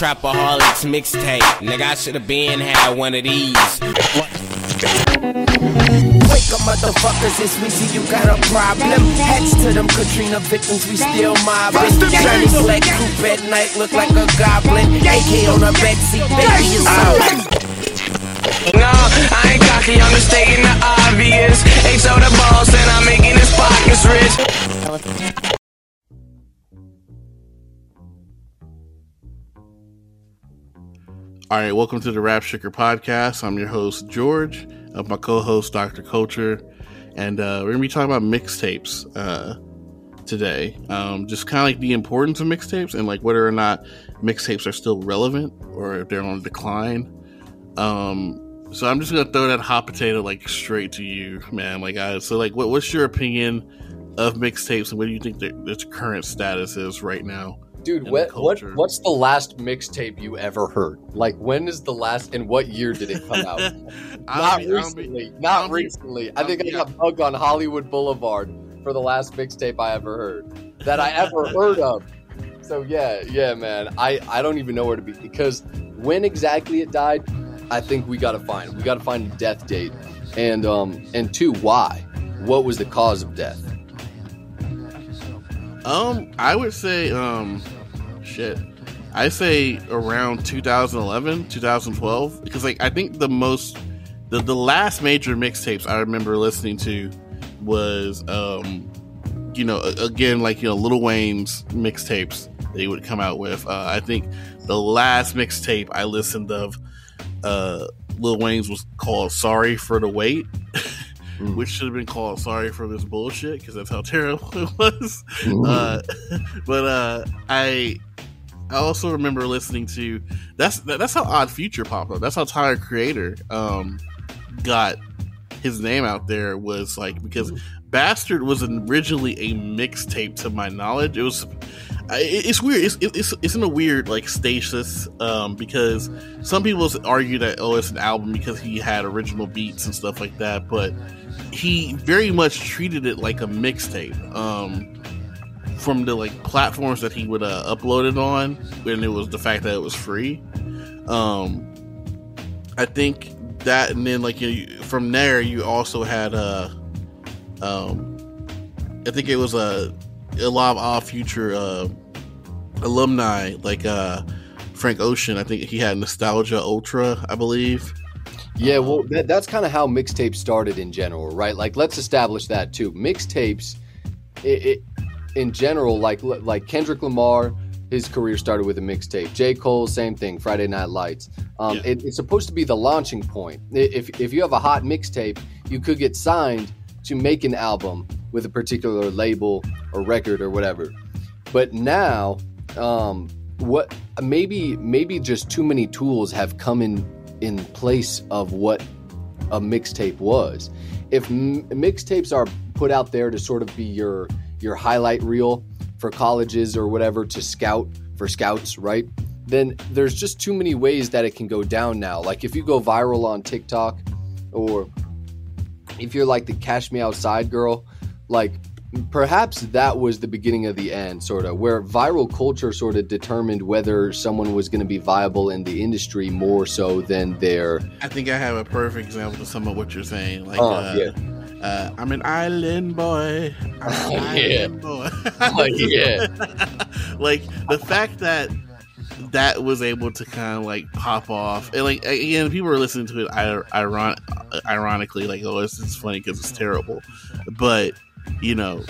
Trapaholics mixtape. Nigga, I should have been had one of these. Wake up, motherfuckers, it's Weezy, you got a problem. Heads to them Katrina victims, we still mobbing. Johnny Black coupe at night, look like a goblin. AK on a bedseat, baby, it's out. No, I ain't cocky, I'm just stating the obvious. H on the balls, and I'm making his pockets rich. All right, welcome to the Rap Shaker podcast. I'm your host George, of my co-host Dr. Culture, and uh, we're gonna be talking about mixtapes uh, today. Um, just kind of like the importance of mixtapes and like whether or not mixtapes are still relevant or if they're on decline. Um, so I'm just gonna throw that hot potato like straight to you, man. Like, I, so like, what, what's your opinion of mixtapes and what do you think their current status is right now? Dude, what, what what's the last mixtape you ever heard? Like, when is the last? And what year did it come out? Not be- be- recently. I'll not be- recently. I I'll think be- I got bugged on Hollywood Boulevard for the last mixtape I ever heard that I ever heard of. So yeah, yeah, man. I I don't even know where to be because when exactly it died, I think we got to find. We got to find a death date, and um and two, why? What was the cause of death? Um, I would say, um, shit. I say around 2011, 2012, because like I think the most, the the last major mixtapes I remember listening to was, um, you know, again like you know Lil Wayne's mixtapes they would come out with. Uh, I think the last mixtape I listened of, uh, Lil Wayne's was called "Sorry for the Wait." Mm. Which should have been called "Sorry for This Bullshit" because that's how terrible it was. Uh, but uh, I I also remember listening to that's that, that's how Odd Future popped up. That's how Tyler Creator um, got his name out there was like because Bastard was originally a mixtape to my knowledge. It was it's weird. It's it's it's in a weird like stasis um, because some people argue that oh it's an album because he had original beats and stuff like that, but he very much treated it like a mixtape. Um, from the like platforms that he would uh, upload it on, and it was the fact that it was free. Um, I think that, and then like you, from there, you also had uh, um, I think it was a a lot of odd future uh, alumni like uh, Frank Ocean. I think he had Nostalgia Ultra, I believe. Yeah, well, that, that's kind of how mixtapes started in general, right? Like, let's establish that too. Mixtapes, it, it, in general, like like Kendrick Lamar, his career started with a mixtape. J. Cole, same thing. Friday Night Lights. Um, Yeah. it, it's supposed to be the launching point. If if you have a hot mixtape, you could get signed to make an album with a particular label or record or whatever. But now, um, what maybe maybe just too many tools have come in in place of what a mixtape was. If m- mixtapes are put out there to sort of be your your highlight reel for colleges or whatever to scout for scouts, right? Then there's just too many ways that it can go down now. Like if you go viral on TikTok or if you're like the cash me outside girl, like perhaps that was the beginning of the end, sort of, where viral culture sort of determined whether someone was going to be viable in the industry more so than their. I think I have a perfect example to sum up what you're saying. Like, Oh, uh, yeah. uh, I'm an island boy. I'm an Oh, yeah. island boy. Oh, yeah. like the fact that that was able to kind of like pop off, and like again, people are listening to it ir- iron- ironically, like, oh, it's, it's funny because it's terrible, but you know,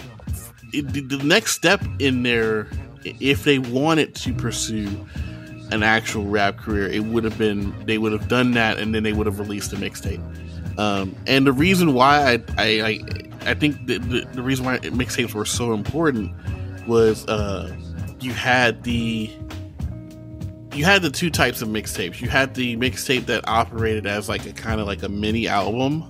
it, the next step in their, if they wanted to pursue an actual rap career, it would have been they would have done that, and then they would have released a mixtape. Um, and the reason why I I I, I think the, the, the reason why mixtapes were so important was uh, you had the you had the two types of mixtapes. You had the mixtape that operated as like a kind of like a mini album,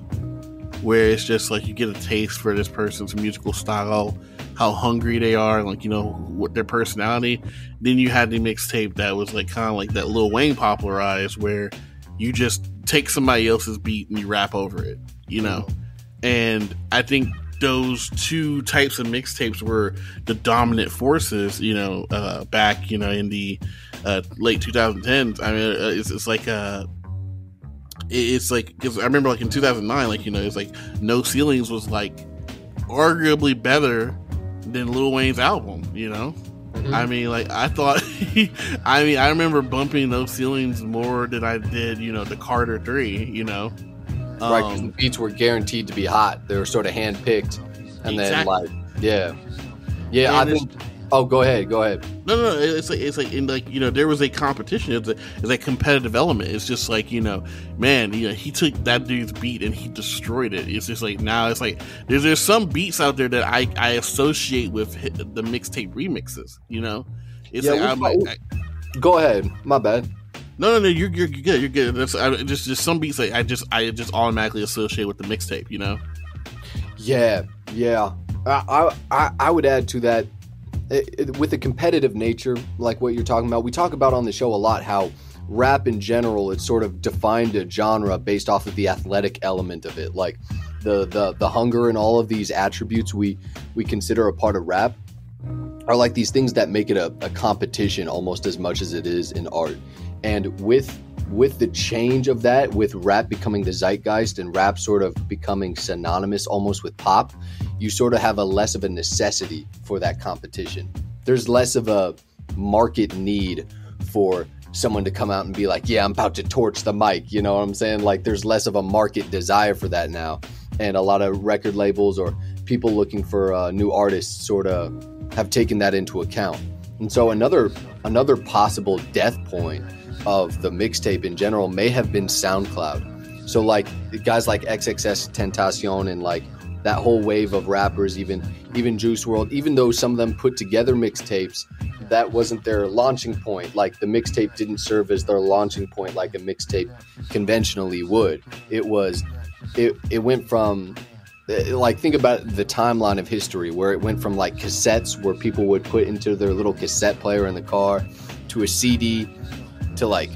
where it's just like you get a taste for this person's musical style, how hungry they are, like you know what their personality. Then you had the mixtape that was like kind of like that Lil Wayne popularized, where you just take somebody else's beat and you rap over it, you know. And I think those two types of mixtapes were the dominant forces, you know, uh, back, you know, in the uh, late 2010s. I mean, uh, it's, it's like, uh, it's like, cause I remember like in 2009, like, you know, it's like No Ceilings was like arguably better than Lil Wayne's album, you know? Mhm. I mean, like I thought. I mean, I remember bumping No ceilings more than I did, you know, the Carter Three. You know, right, 'cause Um, the beats were guaranteed to be hot. They were sort of handpicked, and then like, yeah, yeah. And I think. Oh, go ahead, go ahead. No, no, no. It's like it's like in like you know there was a competition. It's a it's a competitive element. It's just like you know, man, you know he took that dude's beat and he destroyed it. It's just like now it's like there's there's some beats out there that I I associate with the mixtape remixes. You know, it's Yeah, like we I'm probably- like I, Go ahead. My bad. no, no, no. You're you're good. You're good. That's I, just just some beats like I just I just automatically associate with the mixtape. You know. Yeah, yeah. I, I- I would add to that it, it- with the competitive nature, like what you're talking about. We talk about on the show a lot how rap in general it's sort of defined a genre based off of the athletic element of it, like the the the hunger and all of these attributes we we consider a part of rap are like these things that make it a, a competition almost as much as it is in art. And with with the change of that, with rap becoming the zeitgeist and rap sort of becoming synonymous almost with pop, you sort of have a less of a necessity for that competition. There's less of a market need for someone to come out and be like, "Yeah, I'm about to torch the mic." You know what I'm saying? Like there's less of a market desire for that now. And a lot of record labels or people looking for uh, new artists sort of have taken that into account. And so another another possible death point of the mixtape in general may have been SoundCloud. So like guys like XXXTentacion and like that whole wave of rappers, even even Juice WRLD, even though some of them put together mixtapes, that wasn't their launching point. Like the mixtape didn't serve as their launching point like a mixtape conventionally would. It was it it went from uh, like think about the timeline of history where it went from like cassettes where people would put into their little cassette player in the car to a CD to like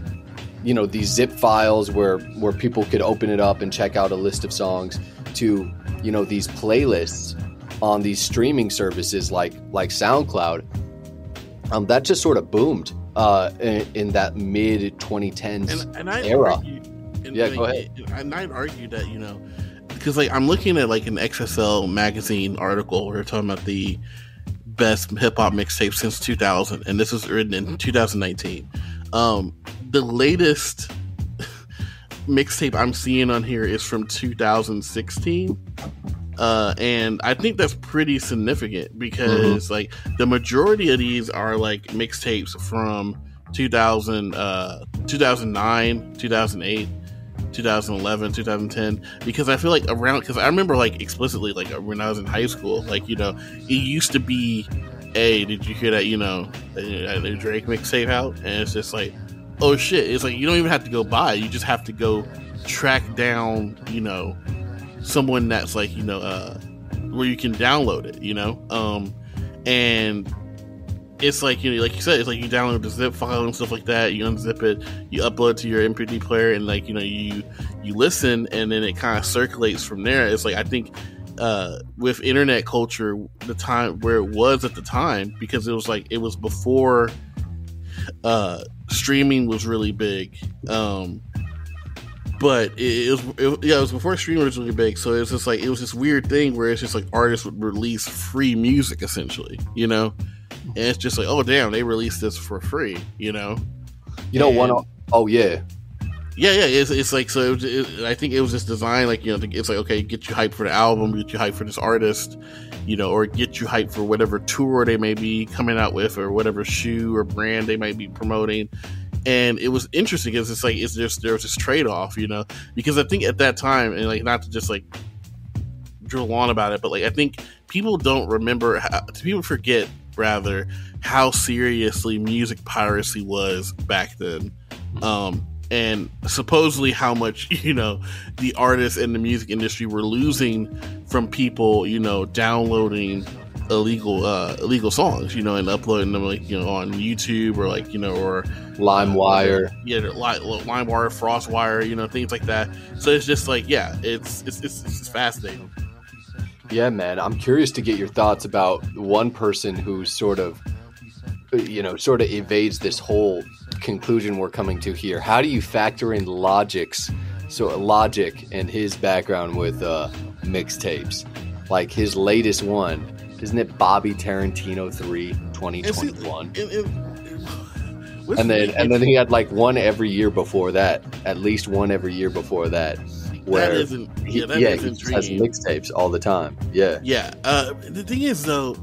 you know these zip files where where people could open it up and check out a list of songs to you know these playlists on these streaming services like like SoundCloud um that just sort of boomed uh in, in that mid 2010s and, and I era. argue, and Yeah, like, go ahead. And I'd argue that you know, because like I'm looking at like an XXL magazine article where they're talking about the best hip hop mixtape since 2000, and this was written in 2019. Um, the latest mixtape I'm seeing on here is from 2016. Uh, and I think that's pretty significant because like the majority of these are like mixtapes from 2000, uh, 2009, 2008, 2011, 2010. Because I feel like around, because I remember like explicitly, like when I was in high school, like, you know, it used to be, hey, did you hear that, you know, a, a Drake mixtape out? And it's just like, oh shit. It's like you don't even have to go buy you just have to go track down, you know, someone that's like, you know, uh, where you can download it, you know? Um, and it's like you know, like you said, it's like you download the zip file and stuff like that. You unzip it, you upload it to your MP3 player, and like you know, you you listen, and then it kind of circulates from there. It's like I think uh, with internet culture, the time where it was at the time, because it was like it was before uh, streaming was really big. Um, but it, it was it, yeah, it was before streaming was really big. So it was just like it was this weird thing where it's just like artists would release free music essentially, you know. And it's just like, oh damn, they released this for free, you know. you know one oh yeah Yeah, yeah, it's, it's like so. It, it, I think it was just designed like you know, it's like okay, get you hyped for the album, get you hyped for this artist, you know, or get you hyped for whatever tour they may be coming out with, or whatever shoe or brand they might be promoting. And it was interesting because it's like it's just there was this trade off, you know, because I think at that time, and like not to just like drill on about it, but like I think people don't remember, how, people forget rather how seriously music piracy was back then. Um, and supposedly how much you know the artists and the music industry were losing from people you know downloading illegal uh illegal songs you know and uploading them like you know on youtube or like you know or LimeWire. yeah li- limewire frostwire you know things like that so it's just like yeah it's it's it's, it's fascinating Yeah, man. I'm curious to get your thoughts about one person who sort of, you know, sort of evades this whole conclusion we're coming to here. How do you factor in Logic's, so Logic and his background with uh, mixtapes? Like his latest one, isn't it Bobby Tarantino 3 2021? And, and, what's And then and then he had like one every year before that, at least one every year before that. Where that isn't he, yeah that yeah, is he has mixtapes all the time. Yeah. Yeah. Uh, the thing is, though,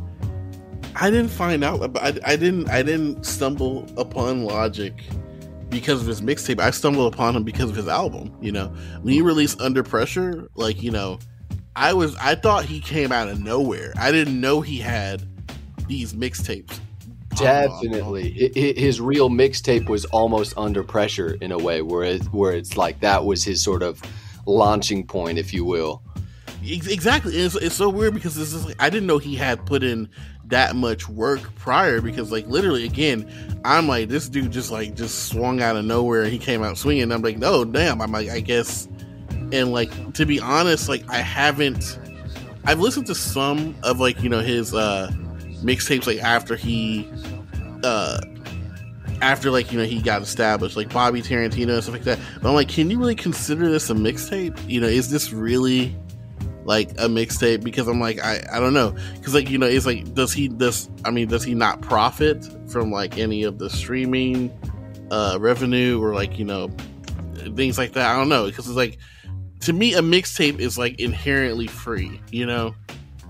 I didn't find out. About, I, I didn't. I didn't stumble upon Logic because of his mixtape. I stumbled upon him because of his album. You know, when he released Under Pressure, like you know, I was. I thought he came out of nowhere. I didn't know he had these mixtapes. Definitely, his real mixtape was almost under pressure in a way, where it, where it's like that was his sort of launching point, if you will. Exactly. It's, it's so weird because this is like I didn't know he had put in that much work prior because like literally again I'm like this dude just like just swung out of nowhere and he came out swinging. I'm like no damn. I'm like I guess and like to be honest like I haven't I've listened to some of like you know his uh mixtapes like after he uh after like you know he got established like Bobby Tarantino and stuff like that. But I'm like can you really consider this a mixtape? You know is this really like a mixtape because I'm like I, I don't know. Because like you know it's like does he does I mean does he not profit from like any of the streaming uh revenue or like you know things like that? I don't know. Because it's like to me a mixtape is like inherently free you know?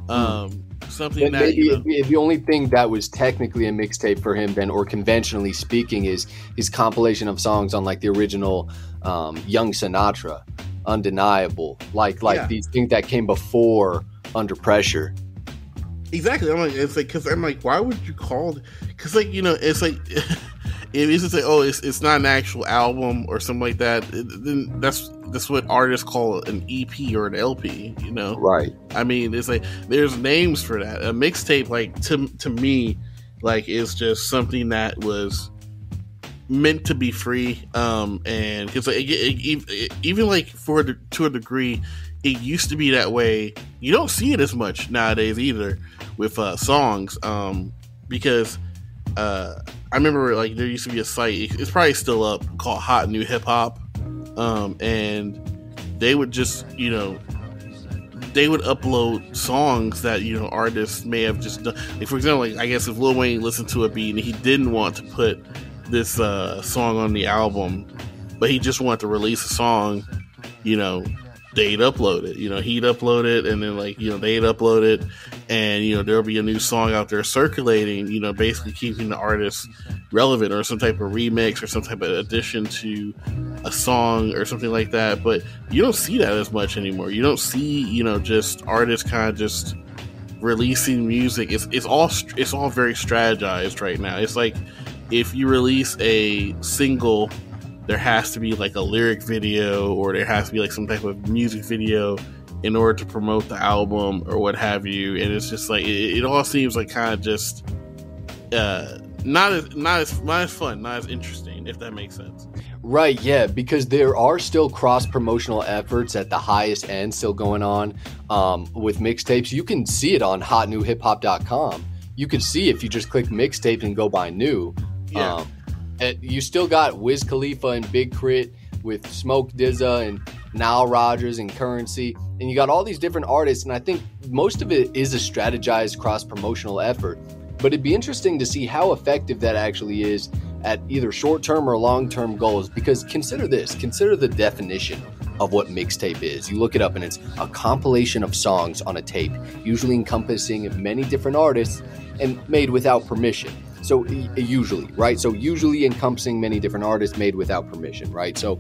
Um something And that maybe you know, the the only thing that was technically a mixtape for him then, or conventionally speaking, is his compilation of songs on like the original um, Young Sinatra, Undeniable, like like Yeah. these things that came before Under Pressure. Exactly. I'm like, it's like, because I'm like, why would you call it? Because, like, you know, it's like, it is to say, oh, it's, it's not an actual album or something like that. it- then that's that's what artists call an EP or an LP. You know, Right. I mean, it's like there's names for that. A mixtape, like to to me, like is just something that was meant to be free. Um, and because like, even like for the, to a degree, it used to be that way. You don't see it as much nowadays either with uh, songs. Um, because uh, I remember like there used to be a site. It's probably still up called Hot New Hip Hop. Um, and they would just you know they would upload songs that you know artists may have just done. Like for example, like I guess if Lil Wayne listened to a beat and he didn't want to put this uh, song on the album, but he just wanted to release a song, you know, they'd upload it. You know, he'd upload it, and then like you know they'd upload it, and you know there'll be a new song out there circulating. You know, basically keeping the artist relevant or some type of remix or some type of addition to a song or something like that. But you don't see that as much anymore. You don't see you know just artists kind of just releasing music. It's it's all it's all very strategized right now. It's like if you release a single there has to be like a lyric video or there has to be like some type of music video in order to promote the album or what have you and it's just like it, it all seems like kind of just uh not as not as not as fun not as interesting if that makes sense Right, yeah, because there are still cross promotional efforts at the highest end still going on um, with mixtapes. You can see it on hotnewhiphop.com. You can see if you just click mixtape and go by new. Yeah. Um, and you still got Wiz Khalifa and Big K.R.I.T. with Smoke DZA and Nile Rodgers and Curren$y. And you got all these different artists. And I think most of it is a strategized cross promotional effort. But it'd be interesting to see how effective that actually is at either short term or long term goals. Because consider this consider the definition of what mixtape is. You look it up and it's a compilation of songs on a tape, usually encompassing many different artists and made without permission. So, usually, right? So, usually encompassing many different artists made without permission, right? So,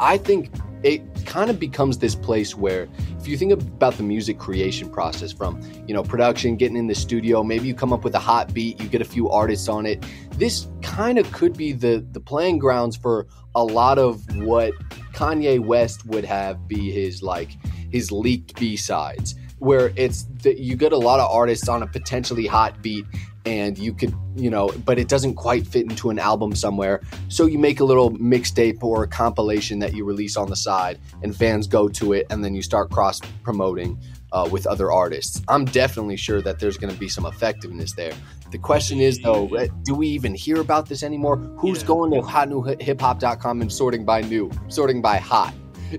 I think it kind of becomes this place where if you think about the music creation process from you know production getting in the studio maybe you come up with a hot beat you get a few artists on it this kind of could be the the playing grounds for a lot of what kanye west would have be his like his leaked b-sides where it's that you get a lot of artists on a potentially hot beat and you could, you know, but it doesn't quite fit into an album somewhere. So you make a little mixtape or a compilation that you release on the side, and fans go to it, and then you start cross promoting uh, with other artists. I'm definitely sure that there's going to be some effectiveness there. The question is, though, uh, do we even hear about this anymore? Who's Yeah. going to hotnewhiphop.com and sorting by new, sorting by hot?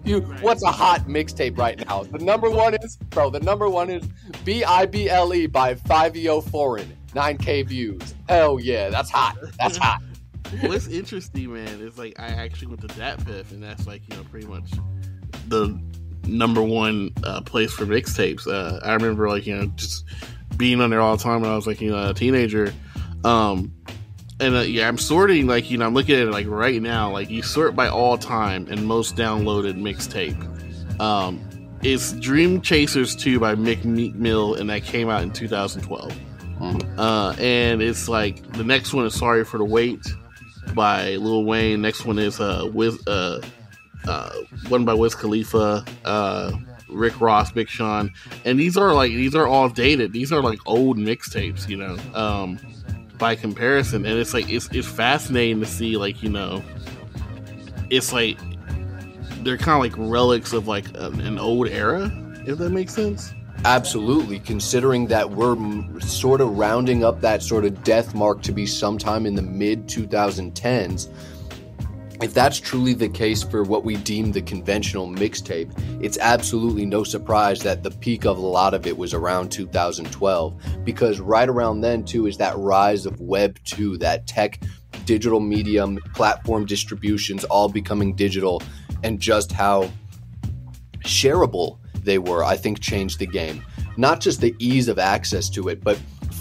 You, what's a hot mixtape right now? The number one is, bro. The number one is B I B L E by Five EO Foreign, nine K views. Hell yeah, that's hot. That's hot. What's interesting, man, is like I actually went to DatPiff, and that's like you know pretty much the number one uh, place for mixtapes. Uh, I remember like you know just being on there all the time when I was like you know a teenager. Um, and uh, yeah, I'm sorting like you know I'm looking at it like right now. Like you sort by all time and most downloaded mixtape. Um, it's Dream Chasers 2 by Mick Meek Mill, and that came out in 2012. Uh, and it's like the next one is Sorry for the Wait by Lil Wayne. Next one is uh, Wiz, uh, uh, one by Wiz Khalifa, uh, Rick Ross, Big Sean, and these are like these are all dated. These are like old mixtapes, you know. Um, by comparison, and it's like it's it's fascinating to see like you know, it's like they're kind of like relics of like an, an old era, if that makes sense. Absolutely, considering that we're sort of rounding up that sort of death mark to be sometime in the mid 2010s. If that's truly the case for what we deem the conventional mixtape, it's absolutely no surprise that the peak of a lot of it was around 2012. Because right around then, too, is that rise of Web 2, that tech, digital medium, platform distributions all becoming digital, and just how shareable they were, I think changed the game. Not just the ease of access to it, but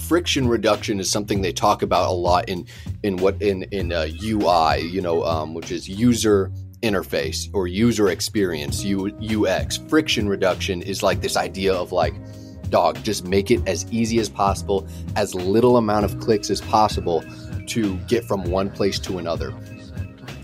friction reduction is something they talk about a lot in in what in in uh, UI, you know, um, which is user interface or user experience, U, UX. Friction reduction is like this idea of like, dog, just make it as easy as possible, as little amount of clicks as possible to get from one place to another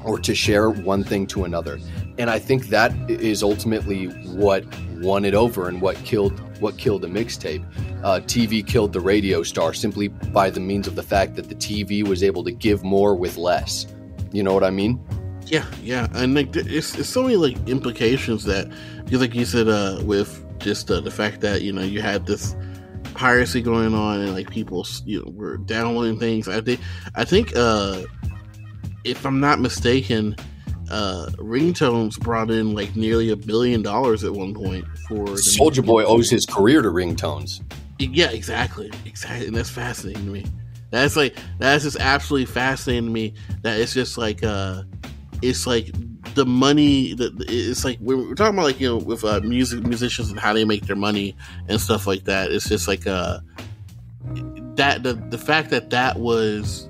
or to share one thing to another. And I think that is ultimately what won it over and what killed what killed the mixtape. Uh, TV killed the radio star simply by the means of the fact that the TV was able to give more with less. You know what I mean? Yeah, yeah, and like it's, it's so many like implications that because like you said uh with just uh, the fact that you know you had this piracy going on and like people you know were downloading things. I think I think uh if I'm not mistaken, uh ringtones brought in like nearly a billion dollars at one point for Soldier Boy owes his career to ringtones. Yeah, exactly, exactly, and that's fascinating to me. That's like that's just absolutely fascinating to me. That it's just like uh, it's like the money that it's like we're, talking about like you know with uh, music musicians and how they make their money and stuff like that. It's just like uh, that the the fact that that was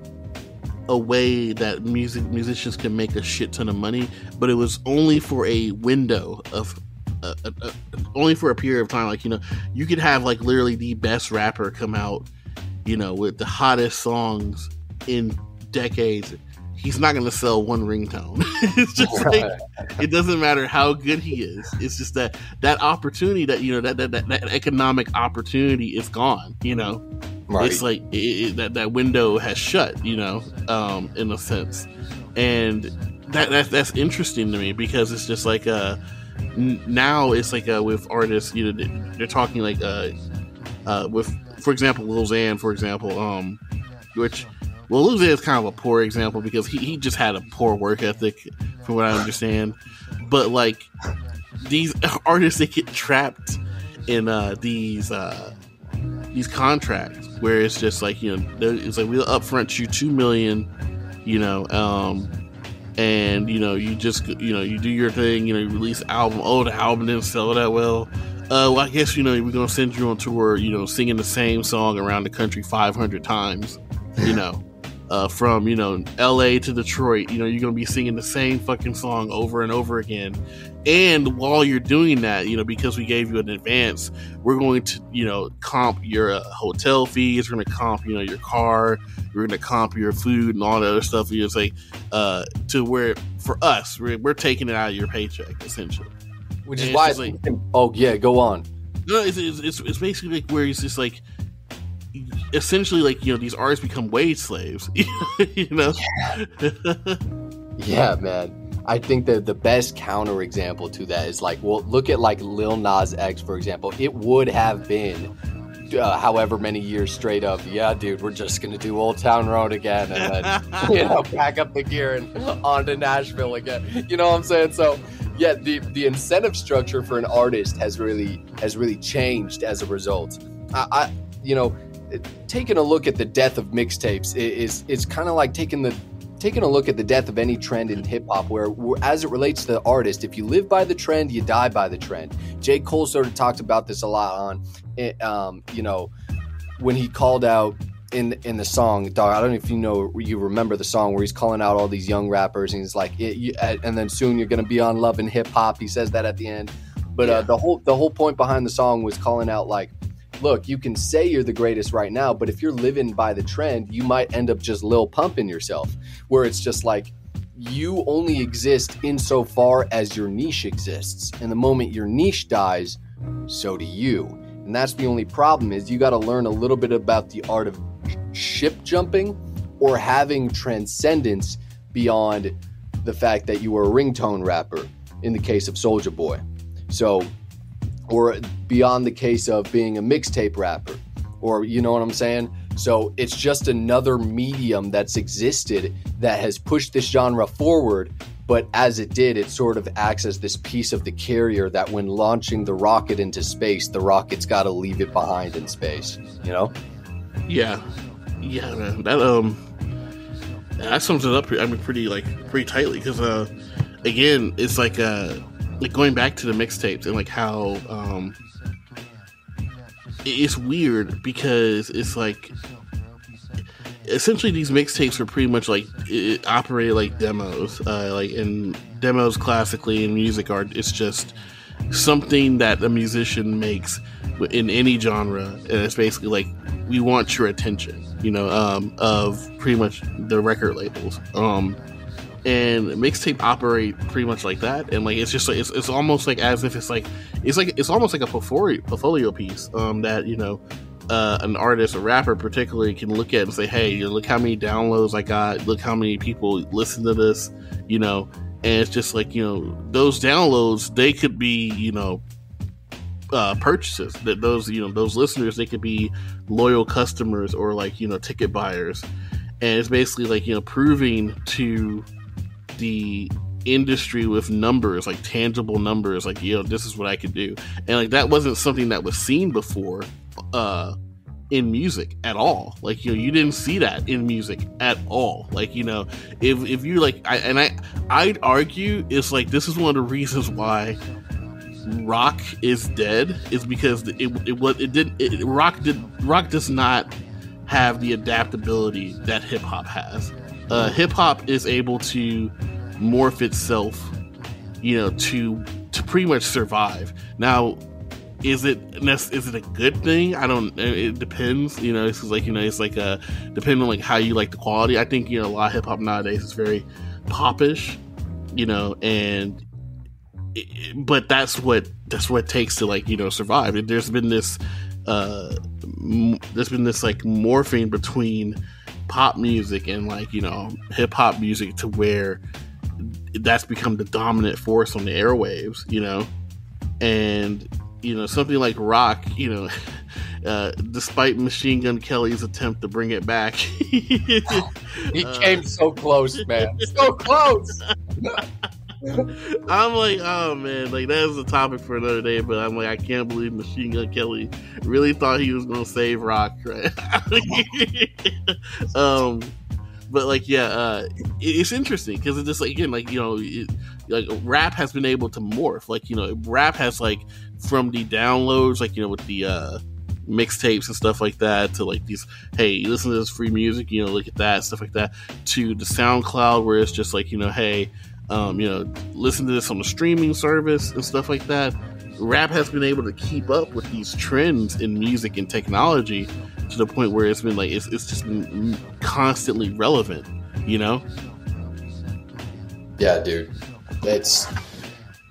a way that music musicians can make a shit ton of money, but it was only for a window of uh, uh, uh, only for a period of time. Like you know, you could have like literally the best rapper come out, you know, with the hottest songs in decades. He's not going to sell one ringtone. it's just like it doesn't matter how good he is. It's just that that opportunity that you know that that, that, that economic opportunity is gone. You know, Right. it's like it, it, that that window has shut. You know, um, in a sense, and that, that that's interesting to me because it's just like uh now it's like uh with artists you know they- they're talking like uh uh with for example Lil Xan for example um which well Lil Xan is kind of a poor example because he, he just had a poor work ethic from what I understand but like these artists they get trapped in uh these uh these contracts where it's just like you know it's like we'll upfront you two million you know um and you know you just you know you do your thing you know you release album oh the album didn't sell that well. Uh well i guess you know we're gonna send you on tour you know singing the same song around the country 500 times you know uh from you know la to detroit you know you're gonna be singing the same fucking song over and over again and while you're doing that you know because we gave you an advance we're going to you know comp your uh, hotel fees we're going to comp you know your car we're going to comp your food and all that other stuff you like uh to where for us we're, we're taking it out of your paycheck essentially Which is And why. it's It's, oh yeah, go on. no it's, it's, it's, it's basically like where it's just like essentially like you know these artists become wage slaves. you know. yeah, man. I think that the best counter example to that is like, well, look at like Lil Nas X, for example. It would have been uh, however many years straight up yeah, dude, we're just gonna do Old Town Road again, and then you know, pack up the gear and on to Nashville again. You know what I'm saying? So, yeah, the the incentive structure for an artist has really has really changed as a result. I, I you know, taking a look at the death of mixtapes is is kind of like taking the taking a look at the death of any trend in hip hop, where, as it relates to the artist, if you live by the trend, you die by the trend. J. Cole sort of talked about this a lot on, eh, um, you know, when he called out in in the song, dog. I don't know if you know, you remember the song where he's calling out all these young rappers, and he's like, you, and then soon you're gonna be on Love and Hip Hop. He says that at the end, but uh, the whole the whole point behind the song was calling out like look, you can say you're the greatest right now, but if you're living by the trend, you might end up just lil pumping yourself, where it's just like you only exist insofar as your niche exists. And the moment your niche dies, so do you. And that's the only problem is you got to learn a little bit about the art of ship jumping or having transcendence beyond the fact that you were a ringtone rapper in the case of Soldier Boy. So or beyond the case of being a mixtape rapper or you know what I'm saying? So it's just another medium that's existed that has pushed this genre forward. But as it did, it sort of acts as this piece of the carrier that when launching the rocket into space, the rocket's got to leave it behind in space, you know? Yeah. Yeah, man. That, um, that sums it up, I mean, pretty, like, pretty tightly because, uh, again, it's like, uh, like going back to the mixtapes and like how um it's weird because it's like essentially these mixtapes were pretty much like it operated like demos uh, like in demos classically in music art it's just something that a musician makes in any genre and it's basically like we want your attention you know um, of pretty much the record labels. Um, and mixtape operate pretty much like that and like it's just like it's, it's almost like as if it's like it's like it's almost like a portfolio piece um that you know uh, an artist, a rapper particularly, can look at and say, "Hey, look how many downloads I got. Look how many people listen to this." You know, and it's just like you know those downloads. They could be you know uh, purchases. That those you know those listeners they could be loyal customers or like you know ticket buyers, and it's basically like you know proving to the industry with numbers, like tangible numbers, like, yo, this is what I could do. And like that wasn't something that was seen before uh in music at all. Like, you know, you didn't see that in music at all. Like, you know, if if you like I and I I'd argue it's like this is one of the reasons why rock is dead is because it it was it, did it, rock did rock does not have the adaptability that hip hop has uh, hip hop is able to morph itself, you know, to to pretty much survive. Now, is it is it a good thing? I don't. It depends. You know, it's like you know, it's like a depending on like how you like the quality. I think you know a lot of hip hop nowadays is very popish, you know, and but that's what that's what it takes to like you know survive. There's been this uh, there's been this like morphing between pop music and like you know hip hop music to where that's become the dominant force on the airwaves you know? And you know something like rock you know uh, despite machine gun kelly's attempt to bring it back. He uh, came so close man. So close I'm like, oh man, like that is a topic for another day. But I'm like, I can't believe Machine Gun Kelly really thought he was gonna save Rock, right? um, but like, yeah, uh, it, it's interesting because it's just like again, like you know, it, like rap has been able to morph. Like you know, rap has like from the downloads, like you know, with the uh mixtapes and stuff like that to like these hey listen to this free music you know look at that stuff like that to the soundcloud where it's just like you know hey um, you know, listen to this on the streaming service and stuff like that. Rap has been able to keep up with these trends in music and technology to the point where it's been like it's, it's just been constantly relevant, you know? Yeah, dude. It's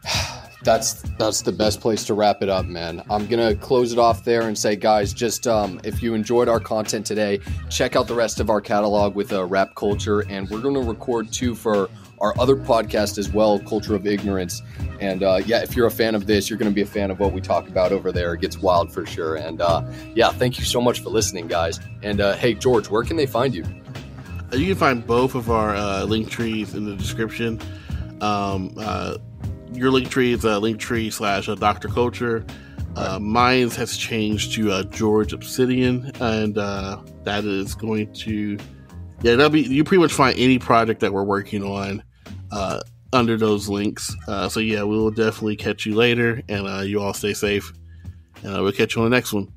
That's that's the best place to wrap it up, man. I'm gonna close it off there and say, guys, just um, if you enjoyed our content today, check out the rest of our catalog with uh, rap culture, and we're gonna record two for our other podcast as well, Culture of Ignorance. And uh, yeah, if you're a fan of this, you're gonna be a fan of what we talk about over there. It gets wild for sure. And uh, yeah, thank you so much for listening, guys. And uh, hey, George, where can they find you? Uh, You can find both of our uh, link trees in the description. Um, uh, your link tree is uh, link tree slash uh, Dr. Culture. Uh, mine has changed to uh, George Obsidian, and uh, that is going to yeah, that'll be you pretty much find any project that we're working on uh, under those links. Uh, so yeah, we will definitely catch you later, and uh, you all stay safe, and uh, we'll catch you on the next one.